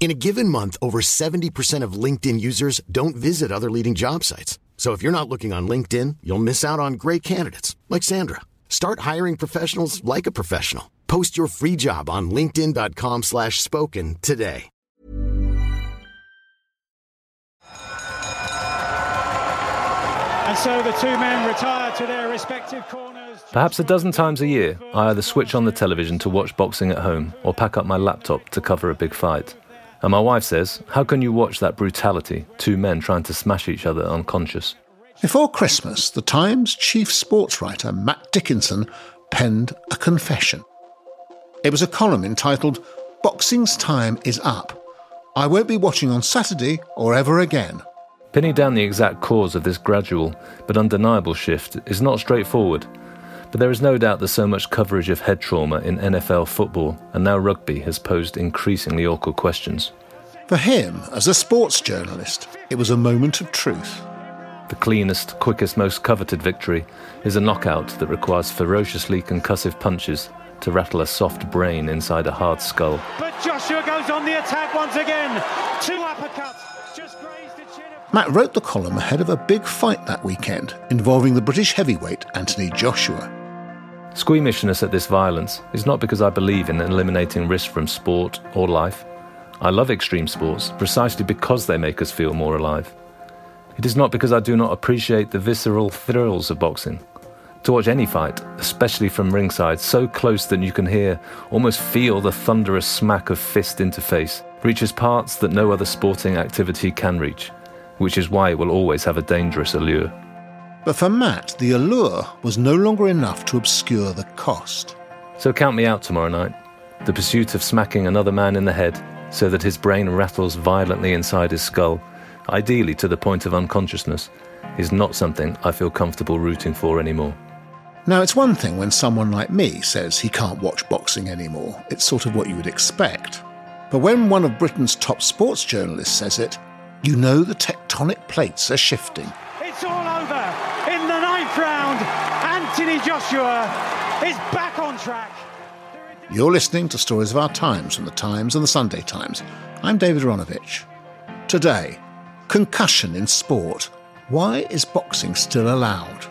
In a given month, over 70% of LinkedIn users don't visit other leading job sites. So if you're not looking on LinkedIn, you'll miss out on great candidates like Sandra. Start hiring professionals like a professional. Post your free job on linkedin.com slash spoken today. And so the two men retire to their respective corners. Perhaps a dozen times a year, I either switch on the television to watch boxing at home or pack up my laptop to cover a big fight. And my wife says, How can you watch that brutality? Two men trying to smash each other unconscious. Before Christmas, the Times chief sports writer Matt Dickinson penned a confession. It was a column entitled Boxing's Time is Up. I won't be watching on Saturday or ever again. Pinning down the exact cause of this gradual but undeniable shift is not straightforward, but there is no doubt that so much coverage of head trauma in NFL football and now rugby has posed increasingly awkward questions. For him, as a sports journalist, it was a moment of truth. The cleanest, quickest, most coveted victory is a knockout that requires ferociously concussive punches to rattle a soft brain inside a hard skull. But Joshua goes on the attack once again. Two uppercuts. Just grazed the chin of... Matt wrote the column ahead of a big fight that weekend involving the British heavyweight Anthony Joshua. Squeamishness at this violence is not because I believe in eliminating risk from sport or life. I love extreme sports precisely because they make us feel more alive. It is not because I do not appreciate the visceral thrills of boxing. To watch any fight, especially from ringside, so close that you can hear, almost feel the thunderous smack of fist into face, reaches parts that no other sporting activity can reach, which is why it will always have a dangerous allure. But for Matt, the allure was no longer enough to obscure the cost. So count me out tomorrow night. The pursuit of smacking another man in the head so that his brain rattles violently inside his skull, ideally to the point of unconsciousness, is not something I feel comfortable rooting for anymore. Now, it's one thing when someone like me says he can't watch boxing anymore. It's sort of what you would expect. But when one of Britain's top sports journalists says it, you know the tectonic plates are shifting. It's all over. In the ninth Anthony Joshua is back on track. You're listening to Stories of Our Times from the Times and the Sunday Times. I'm David Aaronovitch. Today, concussion in sport. Why is boxing still allowed?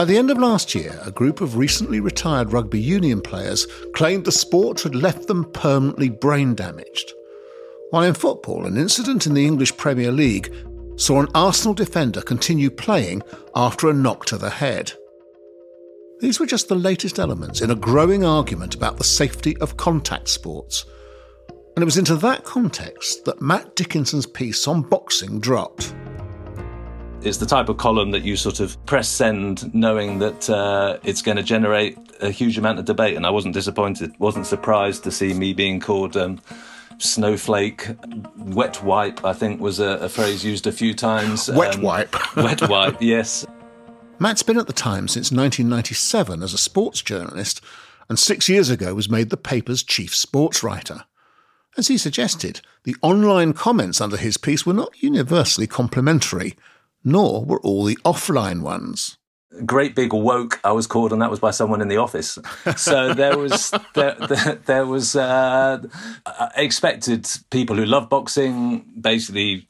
At the end of last year, a group of recently retired rugby union players claimed the sport had left them permanently brain damaged. While in football, an incident in the English Premier League saw an Arsenal defender continue playing after a knock to the head. These were just the latest elements in a growing argument about the safety of contact sports. And it was into that context that Matt Dickinson's piece on boxing dropped. It's the type of column that you sort of press send knowing that uh, it's going to generate a huge amount of debate. And I wasn't disappointed, wasn't surprised to see me being called um, snowflake, wet wipe, I think was a, a phrase used a few times. Wet Um, wipe. wet wipe, yes. Matt's been at the Times since 1997 as a sports journalist, and six years ago was made the paper's chief sports writer. As he suggested, the online comments under his piece were not universally complimentary, nor were all the offline ones. great big woke I was called, and that was by someone in the office. So there was there, there, there was uh, expected people who love boxing basically.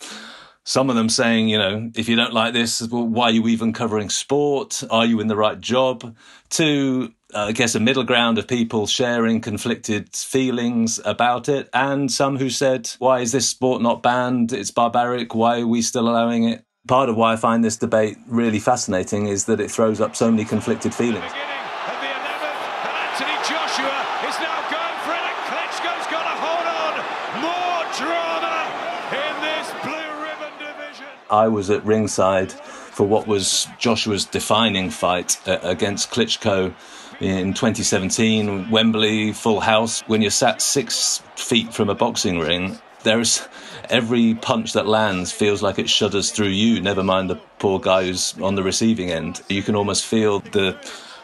Some of them saying, you know, if you don't like this, well, why are you even covering sport? Are you in the right job? To uh, I guess, a middle ground of people sharing conflicted feelings about it, and some who said, Why is this sport not banned? It's barbaric. Why are we still allowing it? Part of why I find this debate really fascinating is that it throws up so many conflicted feelings. Anthony Joshua is now going for it, and Klitschko's got a hold on. More drama in this blue ribbon division. I was at ringside for what was Joshua's defining fight uh, against Klitschko in 2017, Wembley, full house. When you're sat six feet from a boxing ring, there's every punch that lands feels like it shudders through you, never mind the poor guy who's on the receiving end. You can almost feel the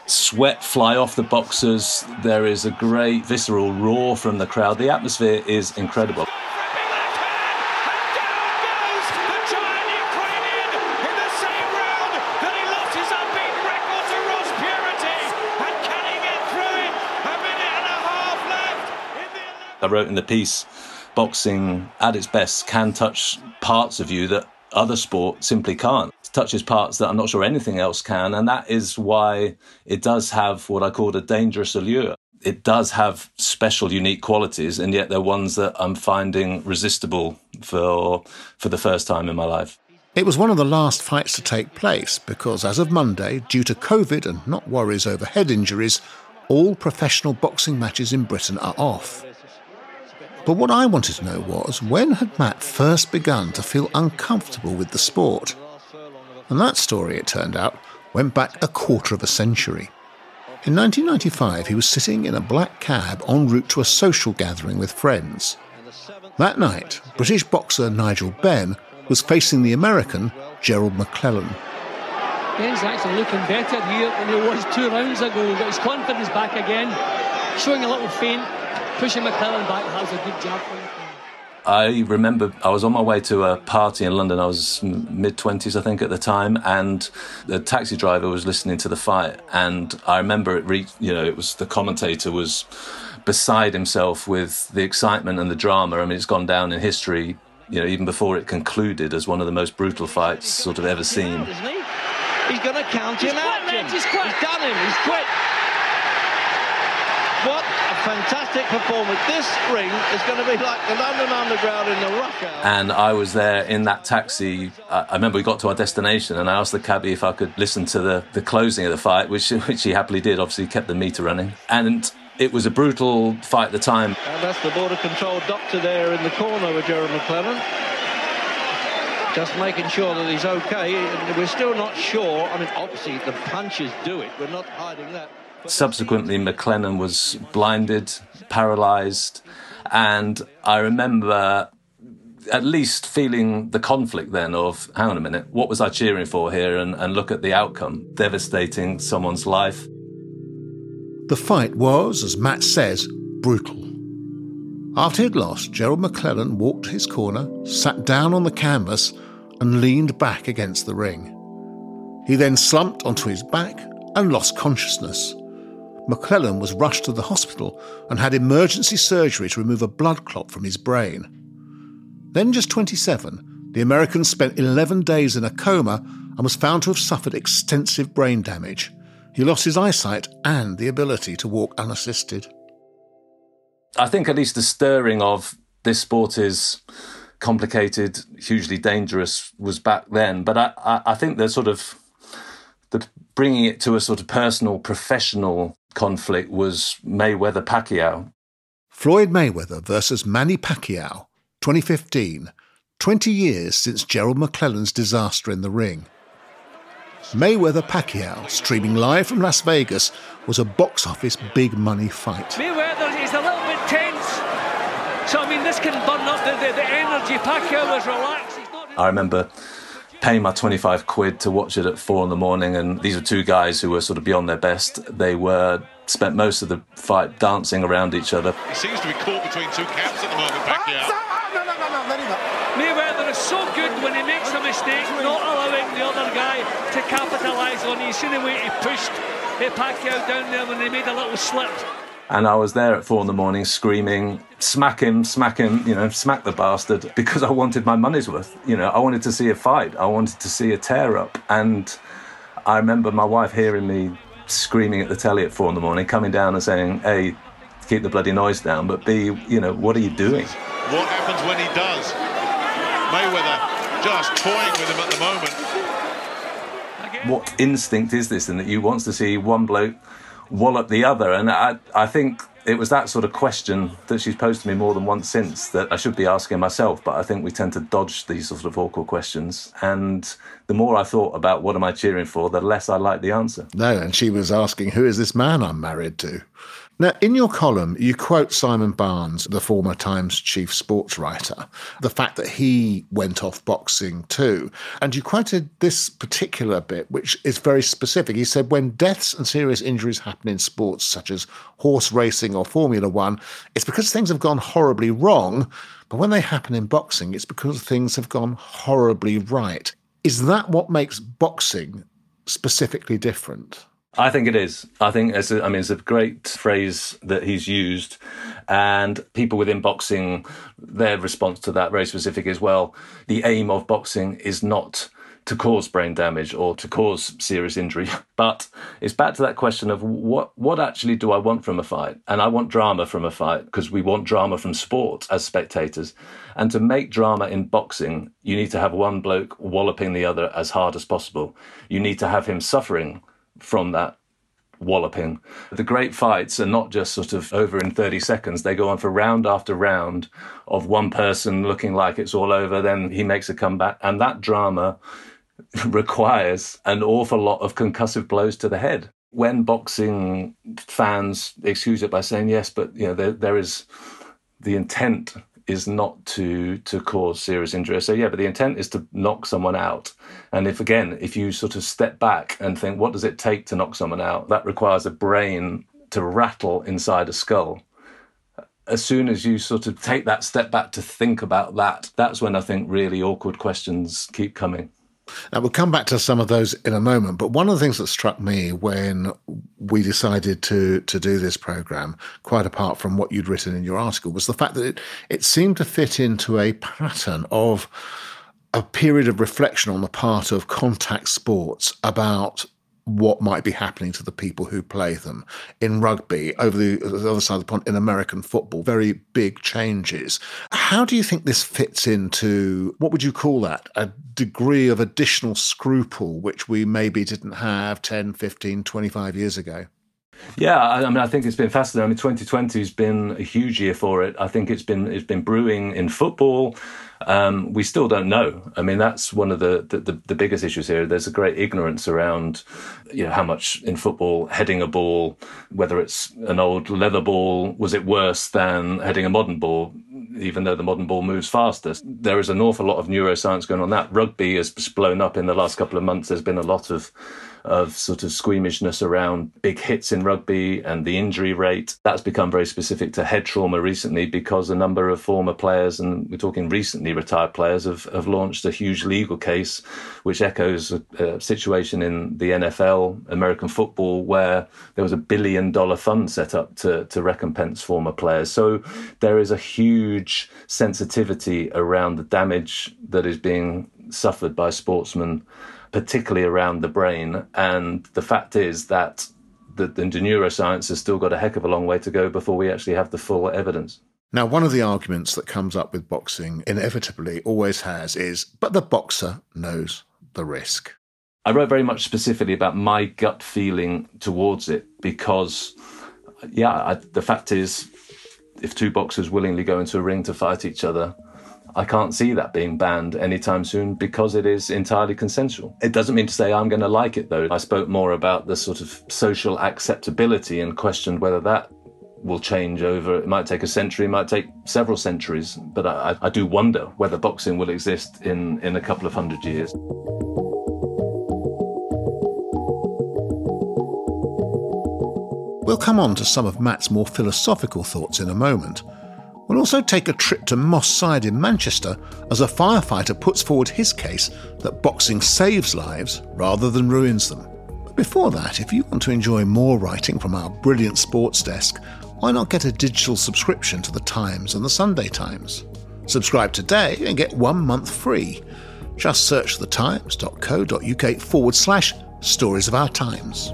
sweat fly off the boxers. There is a great visceral roar from the crowd. The atmosphere is incredible. Ripping left hand, and down goes the giant Ukrainian in the same round that he lost his unbeaten record to Ross Puritty. And can he get through it? A minute and a half left in the 11th. I wrote in the piece boxing at its best can touch parts of you that other sport simply can't. It touches parts that I'm not sure anything else can, and that is why it does have what I call a dangerous allure. It does have special, unique qualities, and yet they're ones that I'm finding resistible for for the first time in my life. It was one of the last fights to take place because, as of Monday, due to COVID and not worries over head injuries, all professional boxing matches in Britain are off. But what I wanted to know was when had Matt first begun to feel uncomfortable with the sport? And that story, it turned out, went back a quarter of a century. In 1995, he was sitting in a black cab en route to a social gathering with friends. That night, British boxer Nigel Benn was facing the American Gerald McClellan. Benn's actually looking better here than he was two rounds ago. Got his confidence back again, showing a little feint, pushing McClellan back. Has a good job for him. I remember I was on my way to a party in London. I was mid 20s, I think, at the time, and the taxi driver was listening to the fight. And I remember it reached, you know, it was the commentator was beside himself with the excitement and the drama. I mean, it's gone down in history, you know, even before it concluded as one of the most brutal fights sort of ever seen. He's going to count him out. quit, Jim. Reg, he's. He's done him. He's quit. What a fantastic performance. This ring is going to be like the London Underground in the rush hour. And I was there in that taxi. I remember we got to our destination, and I asked the cabbie if I could listen to the, the closing of the fight, which which he happily did. Obviously, he kept the meter running, and it was a brutal fight at the time. And that's the Board of Control doctor there in the corner with Gerald McClellan. Just making sure that he's okay. And We're still not sure. I mean, obviously the punches do it. We're not hiding that. Subsequently, McClellan was blinded, paralysed, and I remember at least feeling the conflict then of, hang on a minute, what was I cheering for here? And, and look at the outcome, devastating someone's life. The fight was, as Matt says, brutal. After he'd lost, Gerald McClellan walked to his corner, sat down on the canvas, and leaned back against the ring. He then slumped onto his back and lost consciousness. McClellan was rushed to the hospital and had emergency surgery to remove a blood clot from his brain. Then, just 27, the American spent 11 days in a coma and was found to have suffered extensive brain damage. He lost his eyesight and the ability to walk unassisted. I think at least the stirring of this sport is complicated, hugely dangerous was back then. But I, I, I think the sort of the bringing it to a sort of personal, professional conflict was Mayweather Pacquiao. Floyd Mayweather versus Manny Pacquiao, 2015, 20 years since Gerald McClellan's disaster in the ring. Mayweather Pacquiao, streaming live from Las Vegas, was a box office big money fight. Mayweather is a little bit tense. So, I mean, this can burn up the, the, the energy. Pacquiao was relaxed. He's not I remember paying my 25 quid to watch it at four in the morning, and these were two guys who were sort of beyond their best. They were spent most of the fight dancing around each other. He seems to be caught between two camps at the moment, Pacquiao. No, no, no, no, let him up. Mayweather is so good when he makes a mistake, not allowing the other guy to capitalise on it. You see the way he pushed uh, Pacquiao down there when he made a little slip. And I was there at four in the morning screaming, smack him, smack him, you know, smack the bastard, because I wanted my money's worth. You know, I wanted to see a fight. I wanted to see a tear up. And I remember my wife hearing me screaming at the telly at four in the morning, coming down and saying, A, keep the bloody noise down, but B, you know, what are you doing? What happens when he does? Mayweather just toying with him at the moment. What instinct is this? And that you wants to see one bloke wallop the other. And I, I think it was that sort of question that she's posed to me more than once since that I should be asking myself. But I think we tend to dodge these sort of awkward questions. And the more I thought about what am I cheering for, the less I liked the answer. No, and she was asking, who is this man I'm married to? Now, in your column, you quote Simon Barnes, the former Times chief sports writer, the fact that he went off boxing too. And you quoted this particular bit, which is very specific. He said, When deaths and serious injuries happen in sports such as horse racing or Formula One, it's because things have gone horribly wrong. But when they happen in boxing, it's because things have gone horribly right. Is that what makes boxing specifically different? I think it is. I think it's a, I mean, it's a great phrase that he's used, and people within boxing, their response to that very specific as well. The aim of boxing is not to cause brain damage or to cause serious injury, but it's back to that question of what what actually do I want from a fight? And I want drama from a fight because we want drama from sport as spectators. And to make drama in boxing, you need to have one bloke walloping the other as hard as possible. You need to have him suffering from that walloping. The great fights are not just sort of over in 30 seconds. They go on for round after round of one person looking like it's all over. Then he makes a comeback. And that drama requires an awful lot of concussive blows to the head. When boxing fans excuse it by saying, yes, but you know, there, there is the intent is not to to cause serious injury. So yeah, but the intent is to knock someone out. And if again, if you sort of step back and think, what does it take to knock someone out? That requires a brain to rattle inside a skull. As soon as you sort of take that step back to think about that, that's when I think really awkward questions keep coming. Now, we'll come back to some of those in a moment, but one of the things that struck me when we decided to, to do this program, quite apart from what you'd written in your article, was the fact that it, it seemed to fit into a pattern of a period of reflection on the part of contact sports about what might be happening to the people who play them. In rugby, over the, the, other side of the pond, in American football, very big changes. How do you think this fits into what would you call that? A degree of additional scruple, which we maybe didn't have 10, 15, 25 years ago? Yeah, I, mean, I think it's been fascinating. I mean, 2020 has been a huge year for it. I think it's been it's been brewing in football. Um, we still don't know. I mean, that's one of the, the, the, biggest issues here. There's a great ignorance around, you know, how much in football heading a ball, whether it's an old leather ball, was it worse than heading a modern ball, even though the modern ball moves faster? There is an awful lot of neuroscience going on that. Rugby has blown up in the last couple of months. There's been a lot of of sort of squeamishness around big hits in rugby and the injury rate. That's become very specific to head trauma recently because a number of former players, and we're talking recently retired players, have, have launched a huge legal case which echoes a, a situation in the NFL, American football, where there was a billion dollar fund set up to, to recompense former players. So there is a huge sensitivity around the damage that is being suffered by sportsmen particularly around the brain. And the fact is that the, the neuroscience has still got a heck of a long way to go before we actually have the full evidence. Now, one of the arguments that comes up with boxing inevitably always has is, but the boxer knows the risk. I wrote very much specifically about my gut feeling towards it because, yeah, I, the fact is, if two boxers willingly go into a ring to fight each other, I can't see that being banned anytime soon because it is entirely consensual. It doesn't mean to say I'm going to like it though. I spoke more about the sort of social acceptability and questioned whether that will change over. It might take a century, it might take several centuries, but I, I do wonder whether boxing will exist in, in a couple of hundred years. We'll come on to some of Matt's more philosophical thoughts in a moment. We'll also take a trip to Moss Side in Manchester as a firefighter puts forward his case that boxing saves lives rather than ruins them. But before that, if you want to enjoy more writing from our brilliant sports desk, why not get a digital subscription to The Times and The Sunday Times? Subscribe today and get one month free. Just search thetimes.co.uk forward slash stories of our times.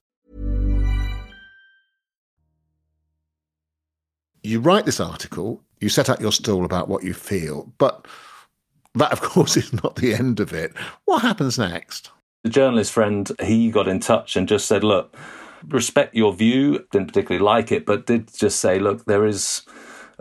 You write this article, you set out your stall about what you feel, but that, of course, is not the end of it. What happens next? The journalist friend, he got in touch and just said, look, respect your view, didn't particularly like it, but did just say, look, there is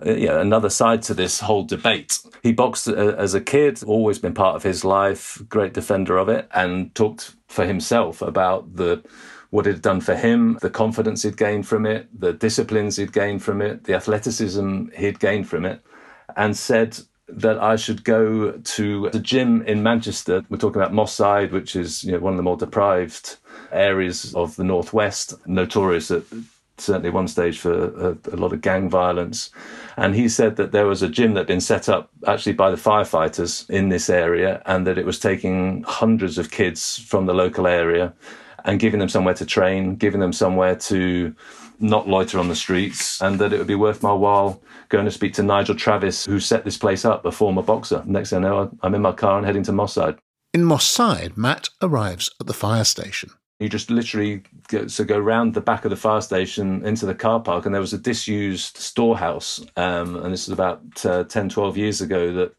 uh, yeah, another side to this whole debate. He boxed uh, as a kid, always been part of his life, great defender of it, and talked for himself about the what it had done for him, the confidence he'd gained from it, the disciplines he'd gained from it, the athleticism he'd gained from it, and said that I should go to the gym in Manchester. We're talking about Moss Side, which is you know, one of the more deprived areas of the northwest, notorious at certainly one stage for a, a, lot of gang violence. And he said that there was a gym that had been set up actually by the firefighters in this area and that it was taking hundreds of kids from the local area and giving them somewhere to train, giving them somewhere to not loiter on the streets, and that it would be worth my while going to speak to Nigel Travis, who set this place up, a former boxer. Next thing I know, I'm in my car and heading to Moss Side. In Moss Side, Matt arrives at the fire station. You just literally go, so go round the back of the fire station into the car park, and there was a disused storehouse. Um, and this is about uh, 10, 12 years ago that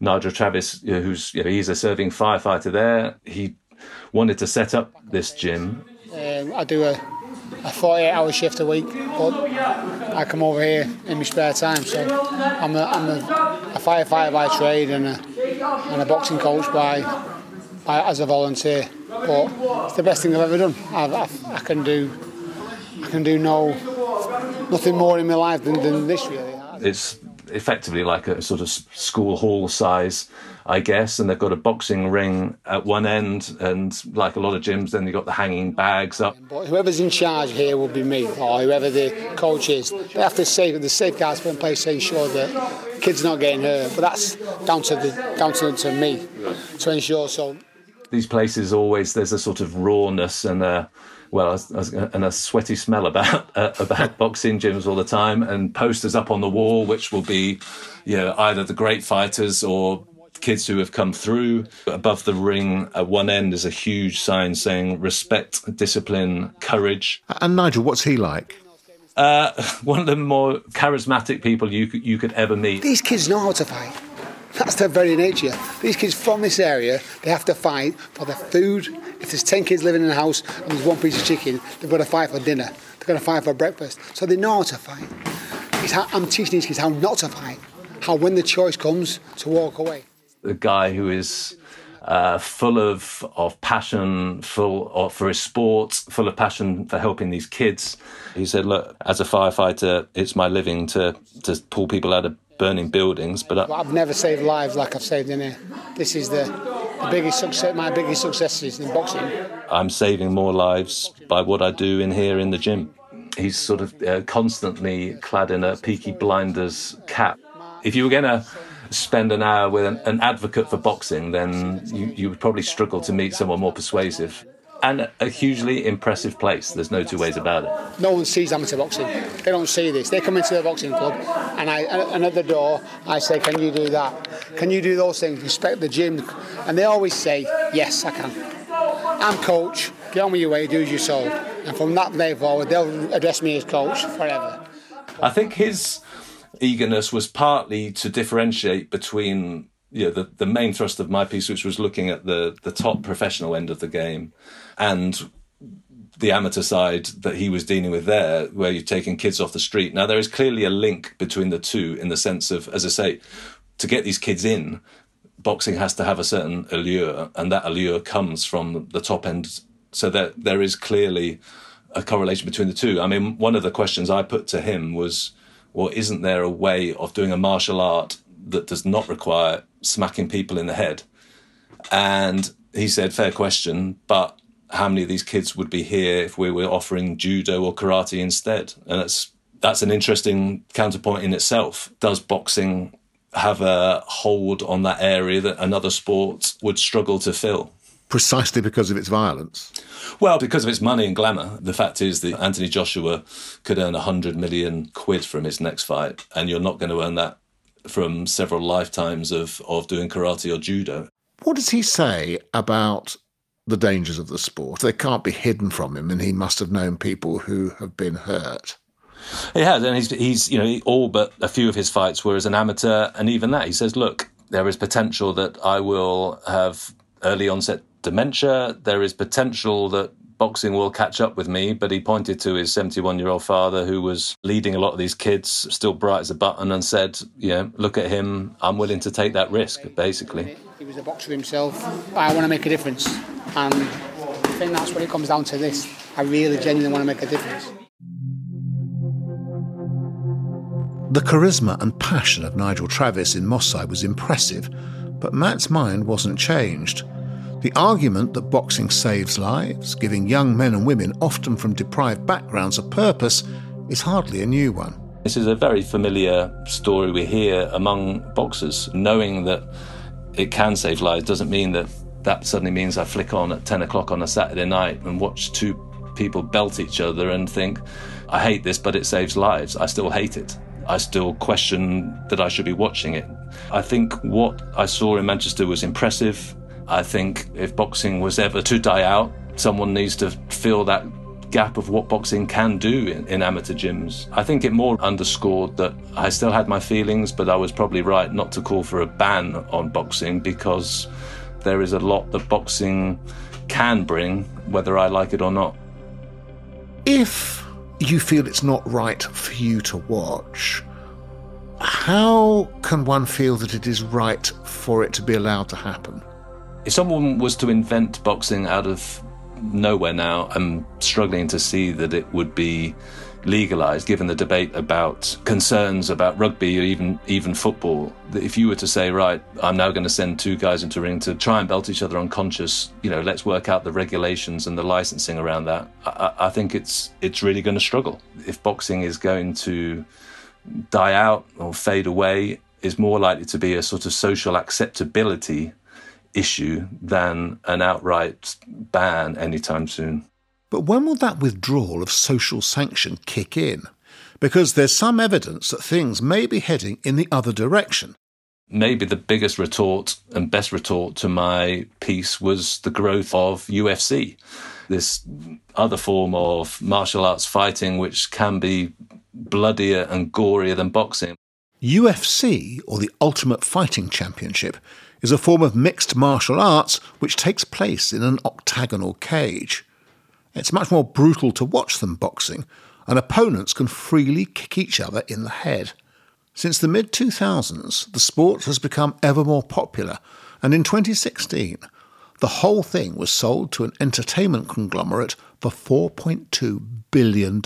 Nigel Travis, who's you know, he's a serving firefighter there, he wanted to set up this gym. Um, I do a, a 48 hour shift a week, but I come over here in my spare time. So I'm a, I'm a, a firefighter by trade and a, and a boxing coach by, by as a volunteer. But it's the best thing I've ever done. I've, I've, i can do I can do no nothing more in my life than, than this really. It's effectively like a sort of school hall size I guess, and they've got a boxing ring at one end, and like a lot of gyms, then they've got the hanging bags up. But whoever's in charge here will be me, or whoever the coach is. They have to save the safeguards put in place to ensure that kids are not getting hurt. But that's down to the down to, to me to ensure. So these places always there's a sort of rawness and a well, and a sweaty smell about uh, about boxing gyms all the time, and posters up on the wall, which will be, you know, either the great fighters or kids who have come through. Above the ring at one end is a huge sign saying respect, discipline, courage. And Nigel, what's he like? Uh, one of the more charismatic people you could, you could ever meet. These kids know how to fight. That's their very nature. These kids from this area, they have to fight for their food. If there's 10 kids living in a house and there's one piece of chicken, they've got to fight for dinner. They've got to fight for breakfast. So they know how to fight. How, I'm teaching these kids how not to fight, how when the choice comes to walk away The guy who is uh, full of of passion, full of, for his sport, full of passion for helping these kids. He said, "Look, as a firefighter, it's my living to to pull people out of burning buildings." But I, have never saved lives like I've saved in here. This is the, the biggest success. My biggest success is in boxing. I'm saving more lives by what I do in here in the gym. He's sort of uh, constantly clad in a Peaky Blinders cap. If you were going to spend an hour with an, an advocate for boxing, then you, you would probably struggle to meet someone more persuasive. And a hugely impressive place. There's no two ways about it. No one sees amateur boxing. They don't see this. They come into the boxing club, and I, and at the door, I say, "Can you do that? Can you do those things? Respect the gym." And they always say, "Yes, I can." I'm coach. Get on with your way. Do as you're told. And from that day forward, they'll address me as coach forever. I think his eagerness was partly to differentiate between you know, the, the main thrust of my piece, which was looking at the, the top professional end of the game and the amateur side that he was dealing with there, where you're taking kids off the street. Now, there is clearly a link between the two in the sense of, as I say, to get these kids in, boxing has to have a certain allure, and that allure comes from the top end. So that there is clearly a correlation between the two. I mean, one of the questions I put to him was, well, isn't there a way of doing a martial art that does not require smacking people in the head? And he said, fair question, but how many of these kids would be here if we were offering judo or karate instead? And that's that's an interesting counterpoint in itself. Does boxing have a hold on that area that another sport would struggle to fill? Precisely because of its violence. Well, because of its money and glamour. The fact is that Anthony Joshua could earn 100 million quid from his next fight, and you're not going to earn that from several lifetimes of, of doing karate or judo. What does he say about the dangers of the sport? They can't be hidden from him, and he must have known people who have been hurt. He has, and he's, he's you know, all but a few of his fights were as an amateur, and even that, he says, look, there is potential that I will have early onset dementia. There is potential that boxing will catch up with me. But he pointed to his 71 year old father who was leading a lot of these kids, still bright as a button, and said, you know, look at him. I'm willing to take that risk, basically. He was a boxer himself. I want to make a difference. And I think that's what it comes down to this. I really genuinely want to make a difference. The charisma and passion of Nigel Travis in Moss Side was impressive, but Matt's mind wasn't changed. The argument that boxing saves lives, giving young men and women, often from deprived backgrounds, a purpose, is hardly a new one. This is a very familiar story we hear among boxers. Knowing that it can save lives doesn't mean that that suddenly means I flick on at 10 o'clock on a Saturday night and watch two people belt each other and think, I hate this, but it saves lives. I still hate it. I still question that I should be watching it. I think what I saw in Manchester was impressive. I think if boxing was ever to die out, someone needs to fill that gap of what boxing can do in, in, amateur gyms. I think it more underscored that I still had my feelings, but I was probably right not to call for a ban on boxing because there is a lot that boxing can bring, whether I like it or not. If you feel it's not right for you to watch, how can one feel that it is right for it to be allowed to happen? If someone was to invent boxing out of nowhere now, I'm struggling to see that it would be legalized given the debate about concerns about rugby or even even football. If you were to say right i'm now going to send two guys into a ring to try and belt each other unconscious you know let's work out the regulations and the licensing around that i, I think it's it's really going to struggle. If boxing is going to die out or fade away is more likely to be a sort of social acceptability issue than an outright ban anytime soon. But when will that withdrawal of social sanction kick in? Because there's some evidence that things may be heading in the other direction. Maybe the biggest retort and best retort to my piece was the growth of UFC, this other form of martial arts fighting, which can be bloodier and gorier than boxing. UFC, or the Ultimate Fighting Championship, is a form of mixed martial arts which takes place in an octagonal cage. It's much more brutal to watch than boxing, and opponents can freely kick each other in the head. Since the mid 2000s, the sport has become ever more popular, and in 2016, the whole thing was sold to an entertainment conglomerate for $4.2 billion.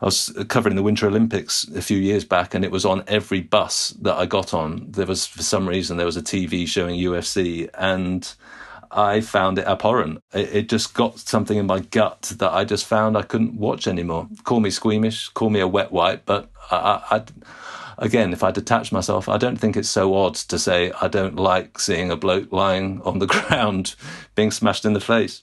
I was uh, covering the Winter Olympics a few years back, and it was on every bus that I got on. There was, for some reason, there was a TV showing UFC, and I found it abhorrent. It, it, just got something in my gut that I just found I couldn't watch anymore. Call me squeamish, call me a wet wipe, but I, I, again, if I detach myself, I don't think it's so odd to say I don't like seeing a bloke lying on the ground being smashed in the face.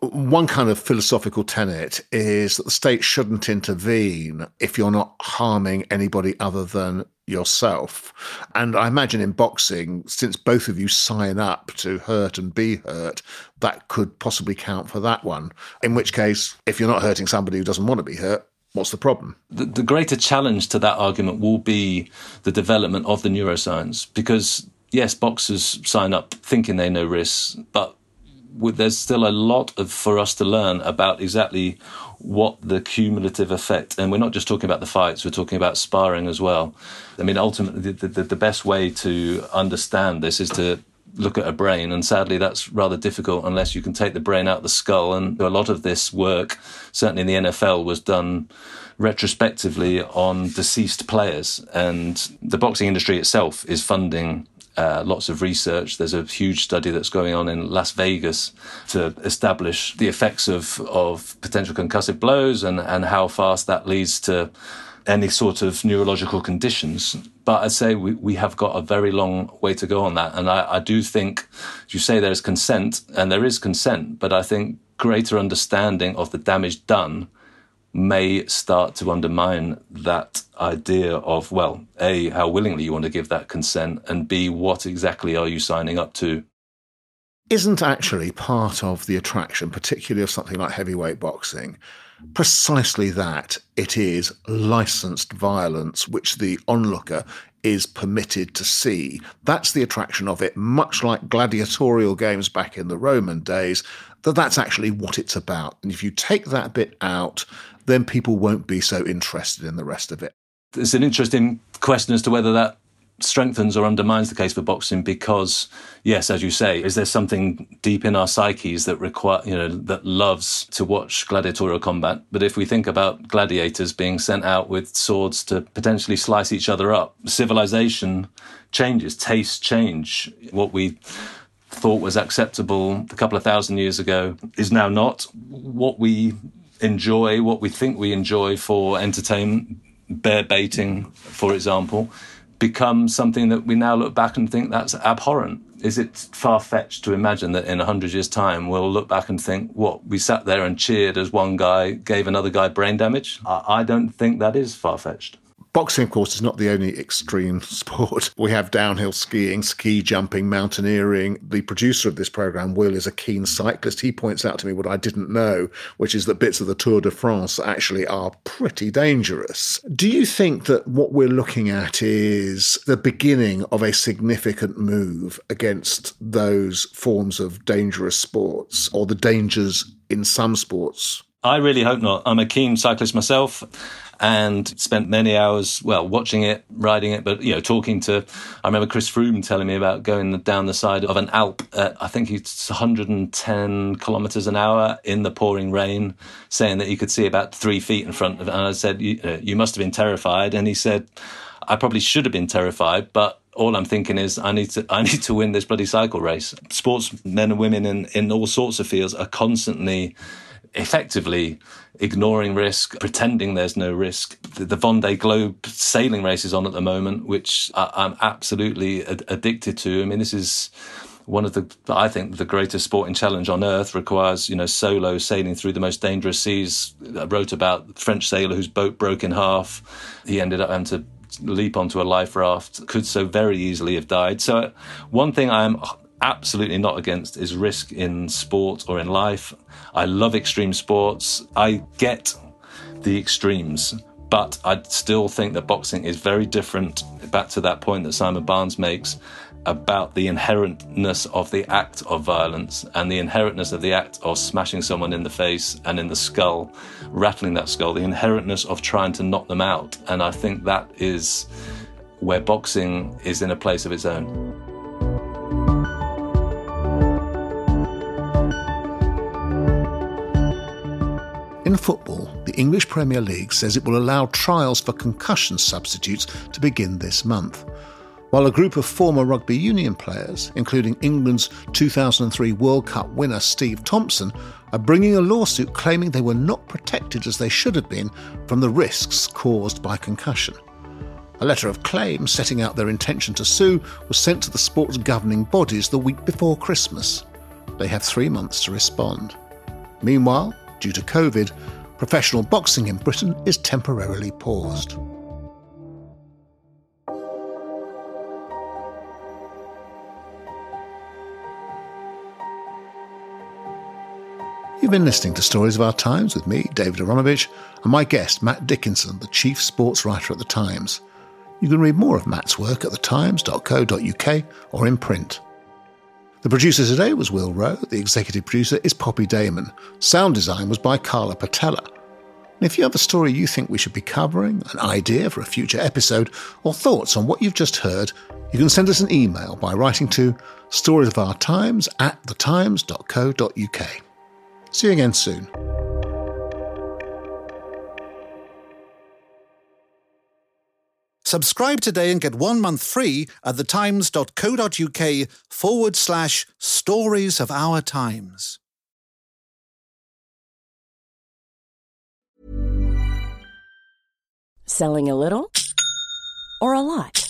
One kind of philosophical tenet is that the state shouldn't intervene if you're not harming anybody other than yourself. And I imagine in boxing, since both of you sign up to hurt and be hurt, that could possibly count for that one. In which case, if you're not hurting somebody who doesn't want to be hurt, what's the problem? The, the greater challenge to that argument will be the development of the neuroscience because yes, boxers sign up thinking they know risks, but there's still a lot of, for us to learn about exactly what the cumulative effect, and we're not just talking about the fights, we're talking about sparring as well. I mean, ultimately, the, the, the best way to understand this is to look at a brain, and sadly, that's rather difficult unless you can take the brain out of the skull. And a lot of this work, certainly in the NFL, was done retrospectively on deceased players, and the boxing industry itself is funding uh, lots of research. There's a huge study that's going on in Las Vegas to establish the effects of, of potential concussive blows and, and how fast that leads to any sort of neurological conditions. But I'd say we, we have got a very long way to go on that. And I, I do think, you say there's consent, and there is consent, but I think greater understanding of the damage done may start to undermine that idea of, well, A, how willingly you want to give that consent, and B, what exactly are you signing up to? Isn't actually part of the attraction, particularly of something like heavyweight boxing, precisely that it is licensed violence which the onlooker is permitted to see. That's the attraction of it, much like gladiatorial games back in the Roman days, that that's actually what it's about. And if you take that bit out, then people won't be so interested in the rest of it. It's an interesting question as to whether that strengthens or undermines the case for boxing because yes as you say is there something deep in our psyches that require you know that loves to watch gladiatorial combat? But if we think about gladiators being sent out with swords to potentially slice each other up civilization changes tastes change. What we thought was acceptable a couple of thousand years ago is now not. What we enjoy, what we think we enjoy for entertainment, bear baiting, for example, becomes something that we now look back and think that's abhorrent. Is it far fetched to imagine that in a hundred years' time we'll look back and think, what, we sat there and cheered as one guy gave another guy brain damage? I, I don't think that is far fetched. Boxing, of course, is not the only extreme sport. We have downhill skiing, ski jumping, mountaineering. The producer of this program, Will, is a keen cyclist. He points out to me what I didn't know, which is that bits of the Tour de France actually are pretty dangerous. Do you think that what we're looking at is the beginning of a significant move against those forms of dangerous sports or the dangers in some sports? I really hope not. I'm a keen cyclist myself and spent many hours, well, watching it, riding it, but, you know, talking to, I remember Chris Froome telling me about going down the side of an Alp at, I think it's 110 kilometers an hour in the pouring rain, saying that he could see about three feet in front of it. And I said, you, uh, you must have been terrified. And he said, I probably should have been terrified, but all I'm thinking is I need to I need to win this bloody cycle race. Sportsmen and women in, in all sorts of fields are constantly effectively ignoring risk, pretending there's no risk. The, the Vendée Globe sailing race is on at the moment, which I, I'm absolutely ad- addicted to. I mean, this is one of the I think the greatest sporting challenge on earth requires you know solo sailing through the most dangerous seas. I wrote about French sailor whose boat broke in half. He ended up having to leap onto a life raft. Could so very easily have died. So one thing I'm absolutely not against is risk in sport or in life. I love extreme sports. I get the extremes, but I still think that boxing is very different. Back to that point that Simon Barnes makes about the inherentness of the act of violence and the inherentness of the act of smashing someone in the face and in the skull, rattling that skull, the inherentness of trying to knock them out. And I think that is where boxing is in a place of its own. In football, the English Premier League says it will allow trials for concussion substitutes to begin this month. While a group of former rugby union players, including England's 2003 World Cup winner Steve Thompson, are bringing a lawsuit claiming they were not protected as they should have been from the risks caused by concussion. A letter of claim setting out their intention to sue was sent to the sport's governing bodies the week before Christmas. They have three months to respond. Meanwhile, due to COVID, professional boxing in Britain is temporarily paused. You've been listening to Stories of Our Times with me, David Aaronovitch, and my guest, Matt Dickinson, the chief sports writer at The Times. You can read more of Matt's work at thetimes.co.uk or in print. The producer today was Will Rowe, the executive producer is Poppy Damon. Sound design was by Carla Patella. And if you have a story you think we should be covering, an idea for a future episode, or thoughts on what you've just heard, you can send us an email by writing to storiesofourtimes at thetimes.co.uk. See you again soon. Subscribe today and get one month free at thetimes.co.uk forward slash stories of our times. Selling a little or a lot?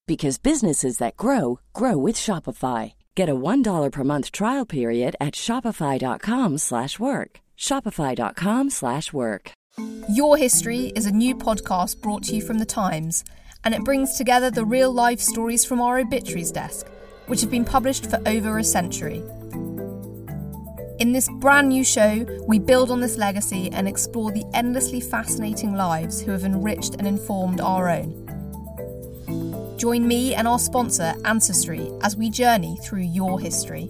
because businesses that grow grow with Shopify. Get a $1 per month trial period at shopify.com/work. shopify.com/work. Your History is a new podcast brought to you from the Times, and it brings together the real life stories from our obituaries desk, which have been published for over a century. In this brand new show, we build on this legacy and explore the endlessly fascinating lives who have enriched and informed our own. Join me and our sponsor, Ancestry, as we journey through your history.